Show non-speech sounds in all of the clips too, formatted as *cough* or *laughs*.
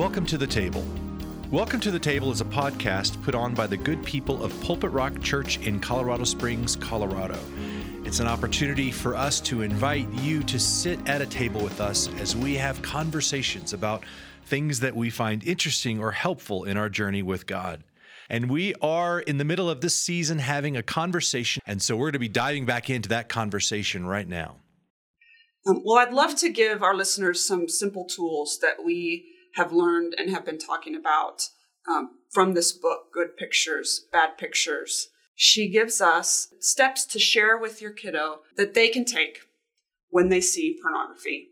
Welcome to the Table. Welcome to the Table is a podcast put on by the good people of Pulpit Rock Church in Colorado Springs, Colorado. It's an opportunity for us to invite you to sit at a table with us as we have conversations about things that we find interesting or helpful in our journey with God. And we are in the middle of this season having a conversation. And so we're going to be diving back into that conversation right now. Um, well, I'd love to give our listeners some simple tools that we have learned and have been talking about um, from this book, Good Pictures, Bad Pictures. She gives us steps to share with your kiddo that they can take when they see pornography.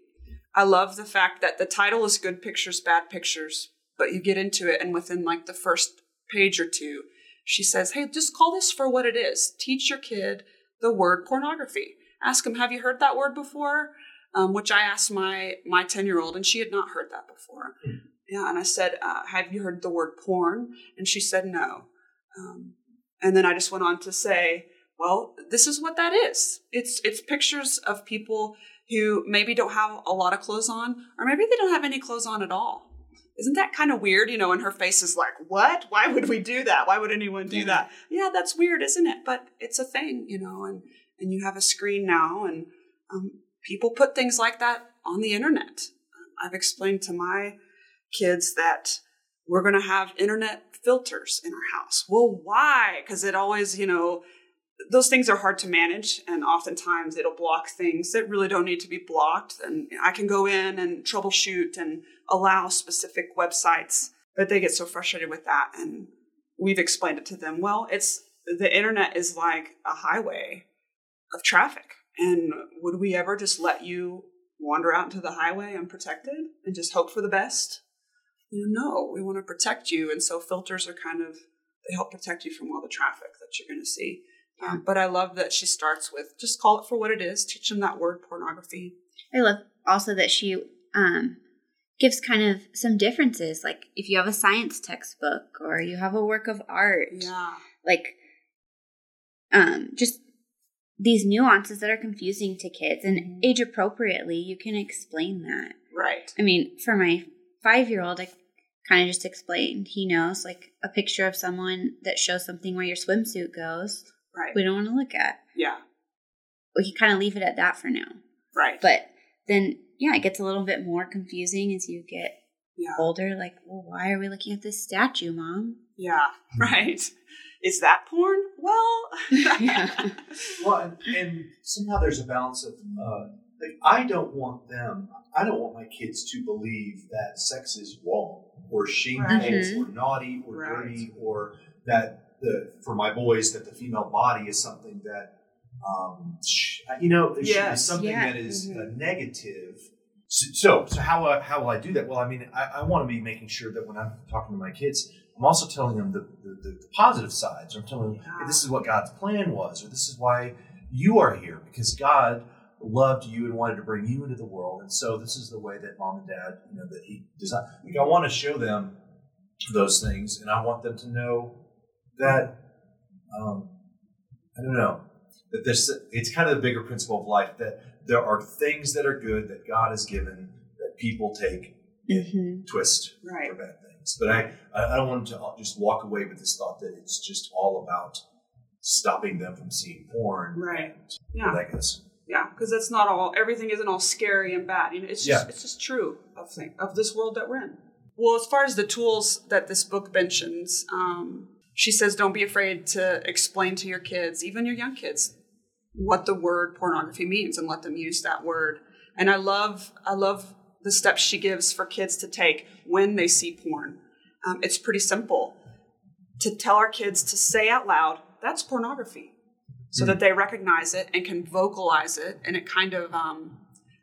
I love the fact that the title is Good Pictures, Bad Pictures, but you get into it, and within like the first page or two, she says, Hey, just call this for what it is. Teach your kid the word pornography. Ask him, Have you heard that word before? Um, which I asked my my ten year old, and she had not heard that before. Mm. Yeah, and I said, uh, "Have you heard the word porn?" And she said no. Um, and then I just went on to say, "Well, this is what that is. It's it's pictures of people who maybe don't have a lot of clothes on, or maybe they don't have any clothes on at all." Isn't that kind of weird? You know, and her face is like, "What? Why would we do that? Why would anyone do that?" Yeah, that's weird, isn't it? But it's a thing, you know. And and you have a screen now, and um, people put things like that on the internet. I've explained to my kids that we're going to have internet filters in our house. Well, why? Because it always, you know, those things are hard to manage, and oftentimes it'll block things that really don't need to be blocked. And I can go in and troubleshoot and allow specific websites, but they get so frustrated with that. And we've explained it to them. Well, it's the internet is like a highway of traffic and would we ever just let you wander out into the highway unprotected and just hope for the best? You know, no, we want to protect you. And so filters are kind of, they help protect you from all the traffic that you're going to see. Yeah. Um, but I love that she starts with just call it for what it is, teach them that word pornography. I love also that she um, gives kind of some differences. Like if you have a science textbook or you have a work of art, yeah, like um, just these nuances that are confusing to kids and mm-hmm. age appropriately you can explain that. Right. I mean for my five year old i kind of just explained. He knows like a picture of someone that shows something where your swimsuit goes right. we don't want to look at. Yeah. We can kind of leave it at that for now. Right. But then yeah it gets a little bit more confusing as you get yeah. older like well why are we looking at this statue mom? Yeah. *laughs* Right is that porn? Well, yeah. *laughs* well, and, and, somehow there's a balance of uh, like I don't want them. I don't want my kids to believe that sex is wrong or shameful right. or naughty or right. dirty or that the for my boys that the female body is something that um, you know there yes. something yeah. that is mm-hmm. negative. So, so how uh, how will I do that? Well, I mean, I, I want to be making sure that when I'm talking to my kids, I'm also telling them the, the, the positive sides. I'm telling them hey, this is what God's plan was, or this is why you are here because God loved you and wanted to bring you into the world. And so this is the way that mom and dad, you know, that he designed. Like I want to show them those things, and I want them to know that um, I don't know that this. It's kind of the bigger principle of life that there are things that are good that God has given that people take mm-hmm. twist right. for bad things things. But I, I don't want to just walk away with this thought that it's just all about stopping them from seeing porn. Right. Yeah. That goes. Yeah, because that's not all. Everything isn't all scary and bad. You know, it's just yeah. it's just true of thing of this world that we're in. Well, as far as the tools that this book mentions, um, she says don't be afraid to explain to your kids, even your young kids, what the word pornography means and let them use that word. And I love I love the steps she gives for kids to take when they see porn. Um, it's pretty simple to tell our kids to say out loud, that's pornography, so mm that they recognize it and can vocalize it. And it kind of, um,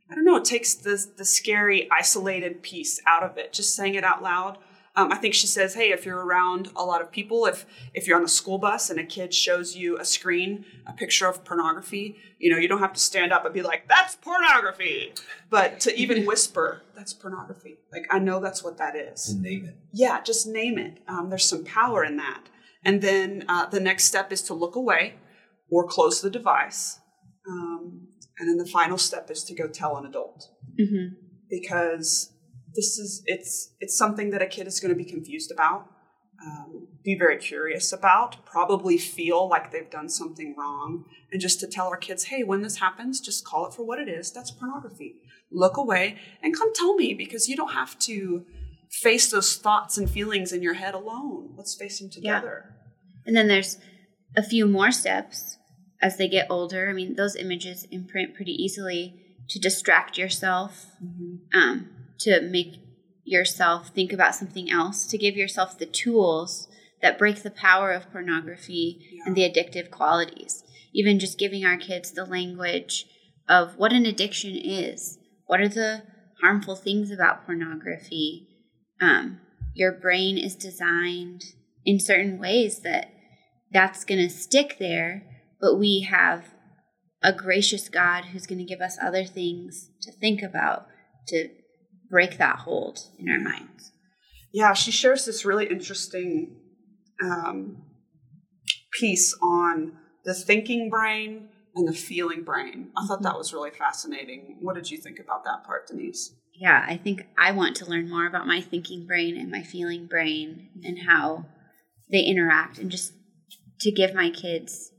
I don't know, it takes the, the scary, isolated piece out of it. Just saying it out loud um, I think she says, hey, if you're around a lot of people, if if you're on the school bus and a kid shows you a screen, a picture of pornography, you know, you don't have to stand up and be like, that's pornography. But to even *laughs* whisper, that's pornography. Like I know that's what that is. And name it. Yeah, just name it. Um, there's some power in that. And then uh, the next step is to look away or close the device. Um, and then the final step is to go tell an adult. Mm-hmm. Because this is it's it's something that a kid is going to be confused about um, be very curious about probably feel like they've done something wrong. And just to tell our kids hey when this happens just call it for what it is that's pornography. Look away and come tell me because you don't have to face those thoughts and feelings in your head alone. Let's face them together. Yeah. and then there's a few more steps as they get older. I mean those images imprint pretty easily to distract yourself. Mm-hmm. um, to make yourself think about something else, to give yourself the tools that break the power of pornography yeah. and the addictive qualities. Even just giving our kids the language of what an addiction is. What are the harmful things about pornography? Um, your brain is designed in certain ways that that's going to stick there, but we have a gracious God who's going to give us other things to think about, to break that hold in our minds. Yeah, she shares this really interesting um, piece on the thinking brain and the feeling brain. I thought that mm-hmm. was really fascinating. What did you think about that part, Denise? Yeah, I think I want to learn more about my thinking brain and my feeling brain and how they interact and just to give my kids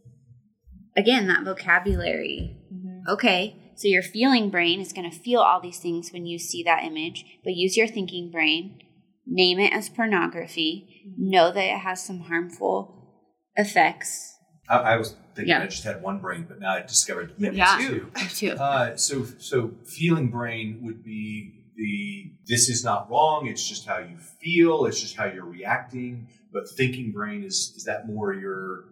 again that vocabulary. Mm-hmm. Okay, so your feeling brain is going to feel all these things when you see that image, but use your thinking brain, name it as pornography, know that it has some harmful effects. I, I was thinking yeah. I just had one brain, but now I discovered maybe yeah. two. *laughs* two. Uh, so, so feeling brain would be the this is not wrong. It's just how you feel. It's just how you're reacting. But thinking brain is is that more your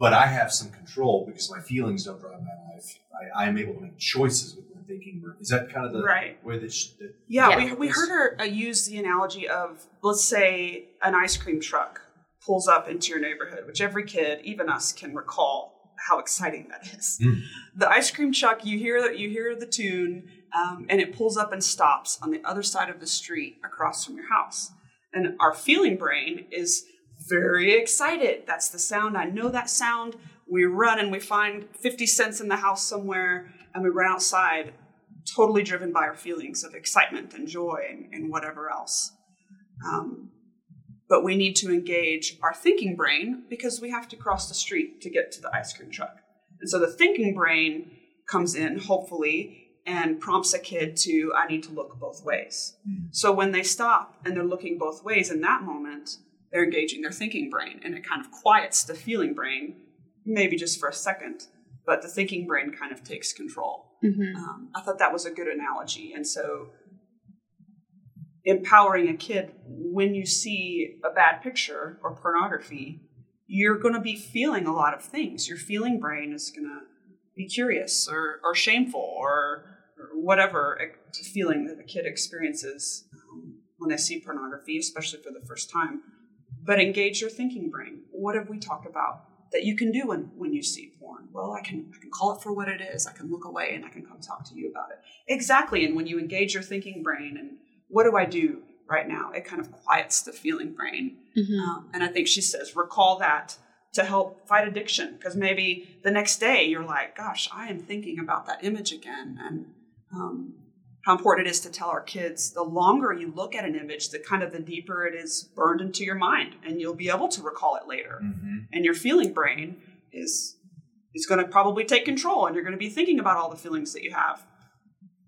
but I have some control because my feelings don't drive my life. I, am able to make choices with my thinking. Is that kind of the right way that? She, that yeah, yeah, we, we heard her uh, use the analogy of let's say an ice cream truck pulls up into your neighborhood, which every kid, even us, can recall how exciting that is. Mm. The ice cream truck, you hear that you hear the tune, um, and it pulls up and stops on the other side of the street across from your house. And our feeling brain is very excited. That's the sound. I know that sound. We run and we find 50 cents in the house somewhere and we run outside, totally driven by our feelings of excitement and joy and, and whatever else. Um, but we need to engage our thinking brain because we have to cross the street to get to the ice cream truck. And so the thinking brain comes in, hopefully, and prompts a kid to, I need to look both ways. Mm. So when they stop and they're looking both ways in that moment, they're engaging their thinking brain and it kind of quiets the feeling brain, maybe just for a second, but the thinking brain kind of takes control. Mm-hmm. Um, I thought that was a good analogy. And so, empowering a kid when you see a bad picture or pornography, you're going to be feeling a lot of things. Your feeling brain is going to be curious or, or shameful or, or whatever feeling that a kid experiences um, when they see pornography, especially for the first time but engage your thinking brain. What have we talked about that you can do when, when you see porn? Well, I can, I can call it for what it is. I can look away and I can come talk to you about it. Exactly. And when you engage your thinking brain and what do I do right now? It kind of quiets the feeling brain. Mm-hmm. Um, and I think she says, recall that to help fight addiction because maybe the next day you're like, gosh, I am thinking about that image again. And um, how important it is to tell our kids the longer you look at an image the kind of the deeper it is burned into your mind and you'll be able to recall it later. Mm-hmm. and your feeling brain is is going to probably take control and you're going to be thinking about all the feelings that you have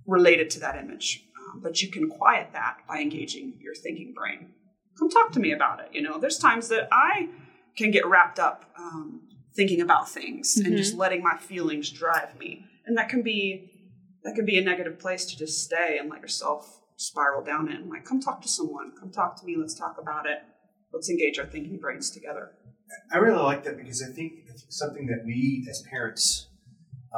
related to that image. Um, but you can quiet that by engaging your thinking brain. Come talk to me about it you know? There's times that i can get wrapped up um, thinking about things mm-hmm. and just letting my feelings drive me. And that can be that could be a negative place to just stay and let yourself spiral down in. Like, come talk to someone. Come talk to me. Let's talk about it. Let's engage our thinking brains together. I really like that because I think it's something that we as parents,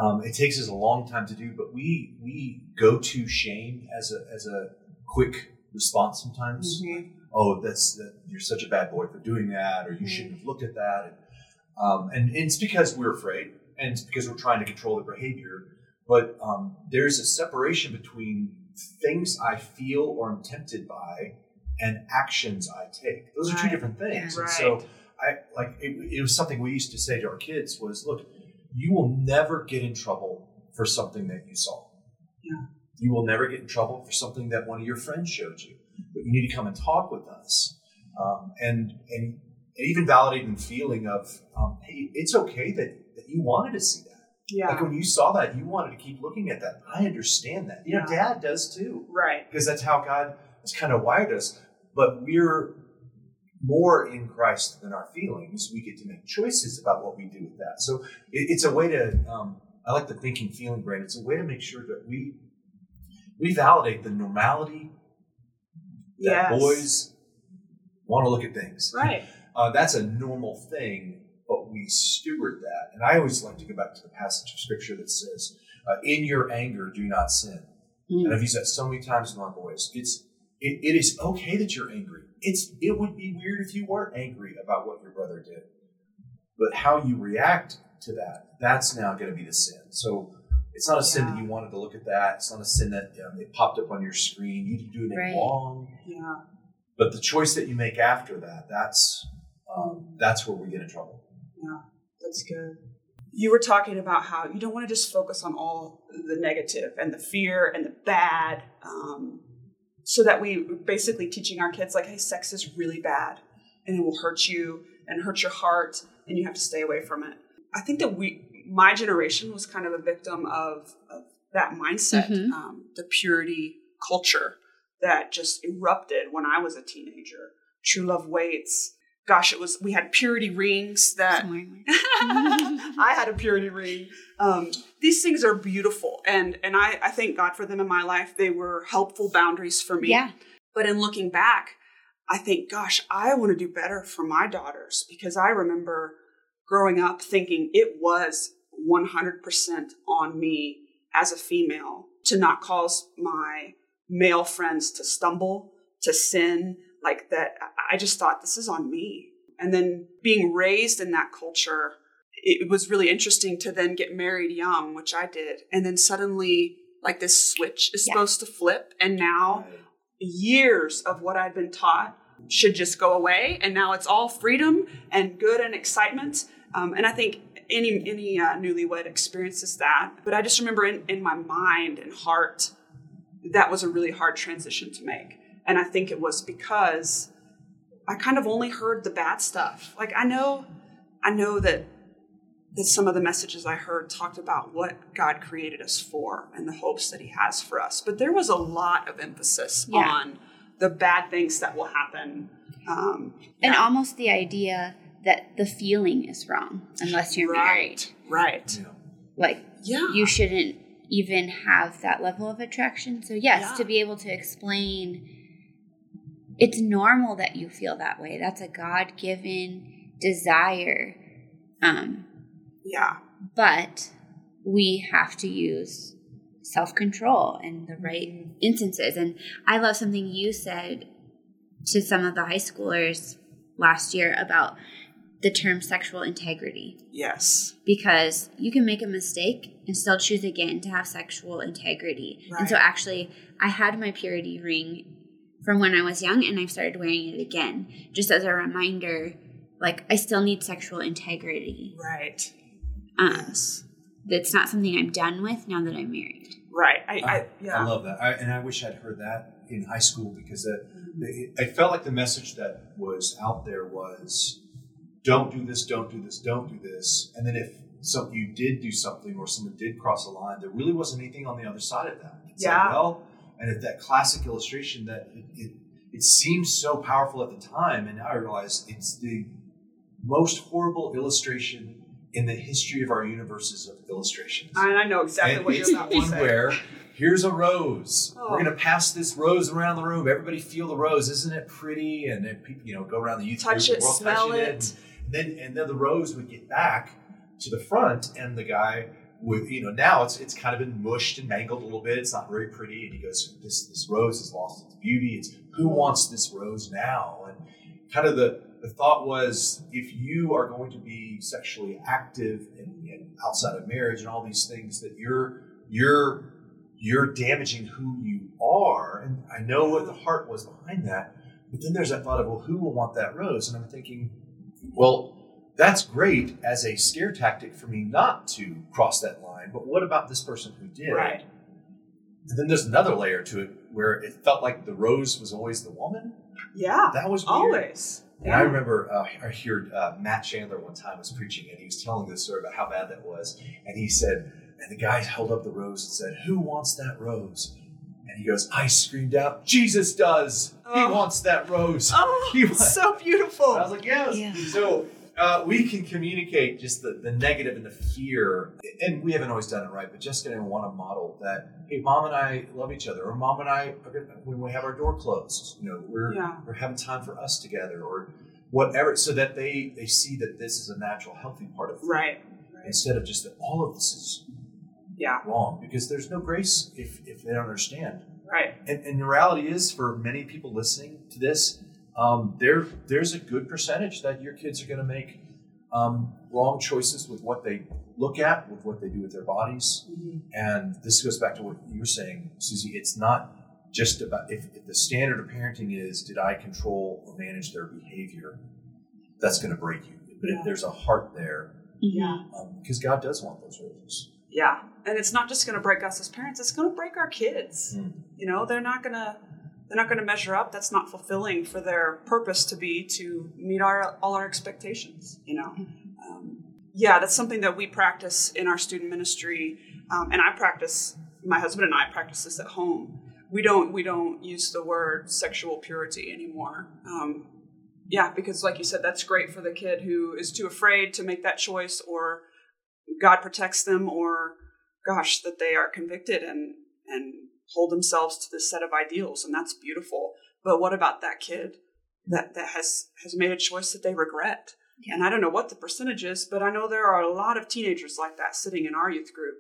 um, it takes us a long time to do, but we we go to shame as a as a quick response sometimes. Mm-hmm. oh, that's that, you're such a bad boy for doing that, or you mm-hmm. shouldn't have looked at that. And, um, and, and it's because we're afraid, and it's because we're trying to control the behavior. But um, there's a separation between things I feel or am tempted by and actions I take. Those are two different things. Yeah, and right. so I like it, it was something we used to say to our kids was, look, you will never get in trouble for something that you saw. Yeah. You will never get in trouble for something that one of your friends showed you. but you need to come and talk with us. Um, and, and even validating the feeling of, um, hey, it's okay that, that you wanted to see that. Yeah. Like when you saw that, you wanted to keep looking at that. I understand that. You know, Yeah. dad does too, right. because that's how God has kind of wired us. But we're more in Christ than our feelings. We get to make choices about what we do with that. So it, it's a way to, um, I like the thinking feeling brain. It's a way to make sure that we, we validate the normality that Yes. boys want to look at things. Right. *laughs* Uh, that's a normal thing, but we steward that. And I always like to go back to the passage of scripture that says, uh, "In your anger, do not sin." Mm. And I've used that so many times in my boys. It's it, it is okay that you're angry. It's it would be weird if you weren't angry about what your brother did, but how you react to that that's now going to be the sin. So. It's not a sin that you wanted to look at that. It's not a sin that um, it popped up on your screen. You didn't do anything Right. wrong Yeah. but the choice that you make after that that's um, that's where we get in trouble Yeah. That's good. You were talking about how you don't want to just focus on all the negative and the fear and the bad. Um, so that we basically teaching our kids like, hey, sex is really bad and it will hurt you and hurt your heart and you have to stay away from it. I think that we, my generation was kind of a victim of, of that mindset, Mhm. um, the purity culture that just erupted when I was a teenager. True love waits. Gosh, it was, we had purity rings that Somewhere in there. I had a purity ring. Um, these things are beautiful, and and I, I thank God for them in my life. They were helpful boundaries for me. Yeah. But in looking back, I think, gosh, I want to do better for my daughters because I remember growing up thinking it was 100% on me as a female to not cause my male friends to stumble, to sin, like that. I just thought this is on me. And then being raised in that culture, it was really interesting to then get married young, which I did. And then suddenly, like this switch is Yeah. supposed to flip. And now years of what I'd been taught should just go away, and now it's all freedom and good and excitement. Um, and I think any any uh, newlywed experiences that. But I just remember in, in my mind and heart, that was a really hard transition to make. And I think it was because I kind of only heard the bad stuff. Like I know, I know that that some of the messages I heard talked about what God created us for and the hopes that He has for us. But there was a lot of emphasis Yeah. on the bad things that will happen. Um, And yeah. almost the idea that the feeling is wrong unless you're married. right, right, Yeah. Like yeah, you shouldn't even have that level of attraction. So yes, Yeah. to be able to explain it's normal that you feel that way. That's a God-given desire. Um yeah, but we have to use self-control in the right Mm-hmm. instances and i love something you said to some of the high schoolers last year about the term sexual integrity yes, because you can make a mistake and still choose again to have sexual integrity Right. and so actually i had my purity ring from when i was young and i've started wearing it again just as a reminder like i still need sexual integrity right, um, yes, it's not something I'm done with now that I'm married. right. I, I, I yeah, love that, I, and I wish I'd heard that in high school because that it, I felt like the message that was out there was, "Don't do this, don't do this, don't do this," and then if some you did do something or someone did cross a line, there really wasn't anything on the other side of that. It's like, Yeah. well, and that classic illustration that it, it it seems so powerful at the time, and now I realize it's the most horrible illustration in the history of our universes of illustrations. and I know exactly And what you're about to say. where here's a rose. Oh. We're gonna pass this rose around the room. Everybody feel the rose. Isn't it pretty? And then people, you know, go around the youth Touch group, it, smell touching it. And then and then the rose would get back to the front, and the guy with you know now it's it's kind of been mushed and mangled a little bit. It's not very pretty. And he goes, "This this rose has lost its beauty. It's who wants this rose now?" And kind of the the thought was if you are going to be sexually active and, and outside of marriage and all these things that you're you're you're damaging who you are and i know what the heart was behind that but then there's that thought of well who will want that rose and i'm thinking well that's great as a scare tactic for me not to cross that line but what about this person who did Right. and then there's another layer to it where it felt like the rose was always the woman. Yeah. That was weird. always. And I remember uh, I heard uh, Matt Chandler one time was preaching, and he was telling this story about how bad that was. And he said, and the guy held up the rose and said, "Who wants that rose?" And he goes, I screamed out, Jesus does. He Oh. wants that rose. Oh, He it's was- so beautiful. And I was like, yes. Yeah. So uh, we can communicate just the, the negative and the fear. And we haven't always done it right, but Jessica I want to model that, hey, mom and I love each other. Or mom and I, when we have our door closed, you know, we're, Yeah. we're having time for us together or whatever, so that they, they see that this is a natural, healthy part of right. Instead of just that all of this is Yeah. wrong because there's no grace if, if they don't understand. Right. And, and the reality is, for many people listening to this, um, there there's a good percentage that your kids are going to make um, wrong choices with what they look at, with what they do with their bodies. And this goes back to what you were saying, Susie. It's not just about if, if the standard of parenting is did I control or manage their behavior, that's going to break you. But Yeah. if there's a heart there, Yeah. um, because God does want those roses. Yeah. And it's not just going to break us as parents, it's going to break our kids. Mm. You know, they're not going to they're not going to measure up. That's not fulfilling for their purpose to be to meet our all our expectations, you know. Um, yeah, that's something that we practice in our student ministry, um, and I practice. My husband and I practice this at home. We don't we don't use the word sexual purity anymore. Um, yeah, because like you said, that's great for the kid who is too afraid to make that choice, or God protects them, or gosh, that they are convicted and and hold themselves to this set of ideals, and that's beautiful. But what about that kid that that has has made a choice that they regret? And I don't know what the percentage is, but I know there are a lot of teenagers like that sitting in our youth group,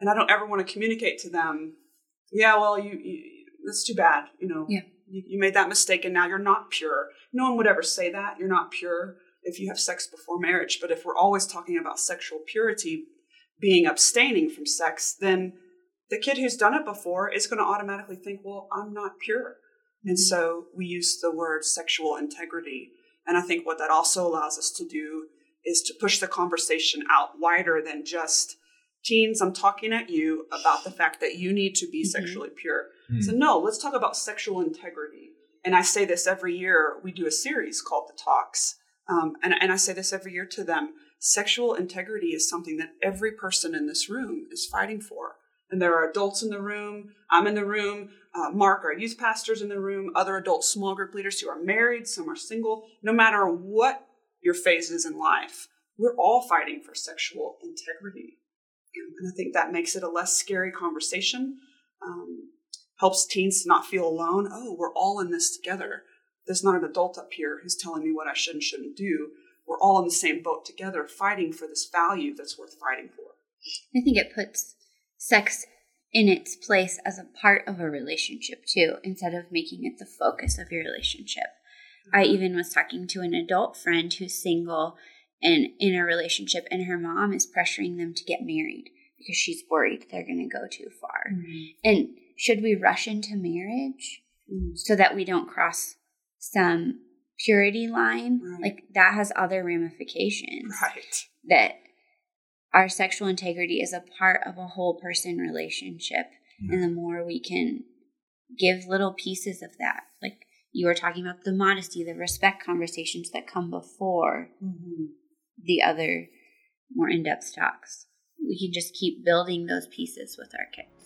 and I don't ever want to communicate to them, yeah, well, you, you that's too bad, you know. Yeah. You, you made that mistake, and now you're not pure. No one would ever say that. You're not pure if you have sex before marriage. But if we're always talking about sexual purity, being abstaining from sex, then the kid who's done it before is going to automatically think, well, I'm not pure. And so we use the word sexual integrity. And I think what that also allows us to do is to push the conversation out wider than just teens, I'm talking at you about the fact that you need to be Mhm. sexually pure. Hmm. So, no, let's talk about sexual integrity. And I say this every year. We do a series called The Talks. Um, and, and I say this every year to them sexual integrity is something that every person in this room is fighting for. And there are adults in the room. I'm in the room. Uh, Mark, our youth pastor's in the room. Other adult small group leaders who are married, some are single. No matter what your phase is in life, we're all fighting for sexual integrity. And I think that makes it a less scary conversation. Um, helps teens to not feel alone. Oh, we're all in this together. There's not an adult up here who's telling me what I should and shouldn't do. We're all in the same boat together, fighting for this value that's worth fighting for. I think it puts sex in its place as a part of a relationship too, instead of making it the focus of your relationship. I mm-hmm. even was talking to an adult friend who's single and in a relationship, and her mom is pressuring them to get married because she's worried they're going to go too far. Mm-hmm. And should we rush into marriage mm. so that we don't cross some purity line? Right. Like that has other ramifications Right. that our sexual integrity is a part of a whole person relationship. Hmm. And the more we can give little pieces of that like you were talking about the modesty the respect conversations that come before mm-hmm. the other more in-depth talks we can just keep building those pieces with our kids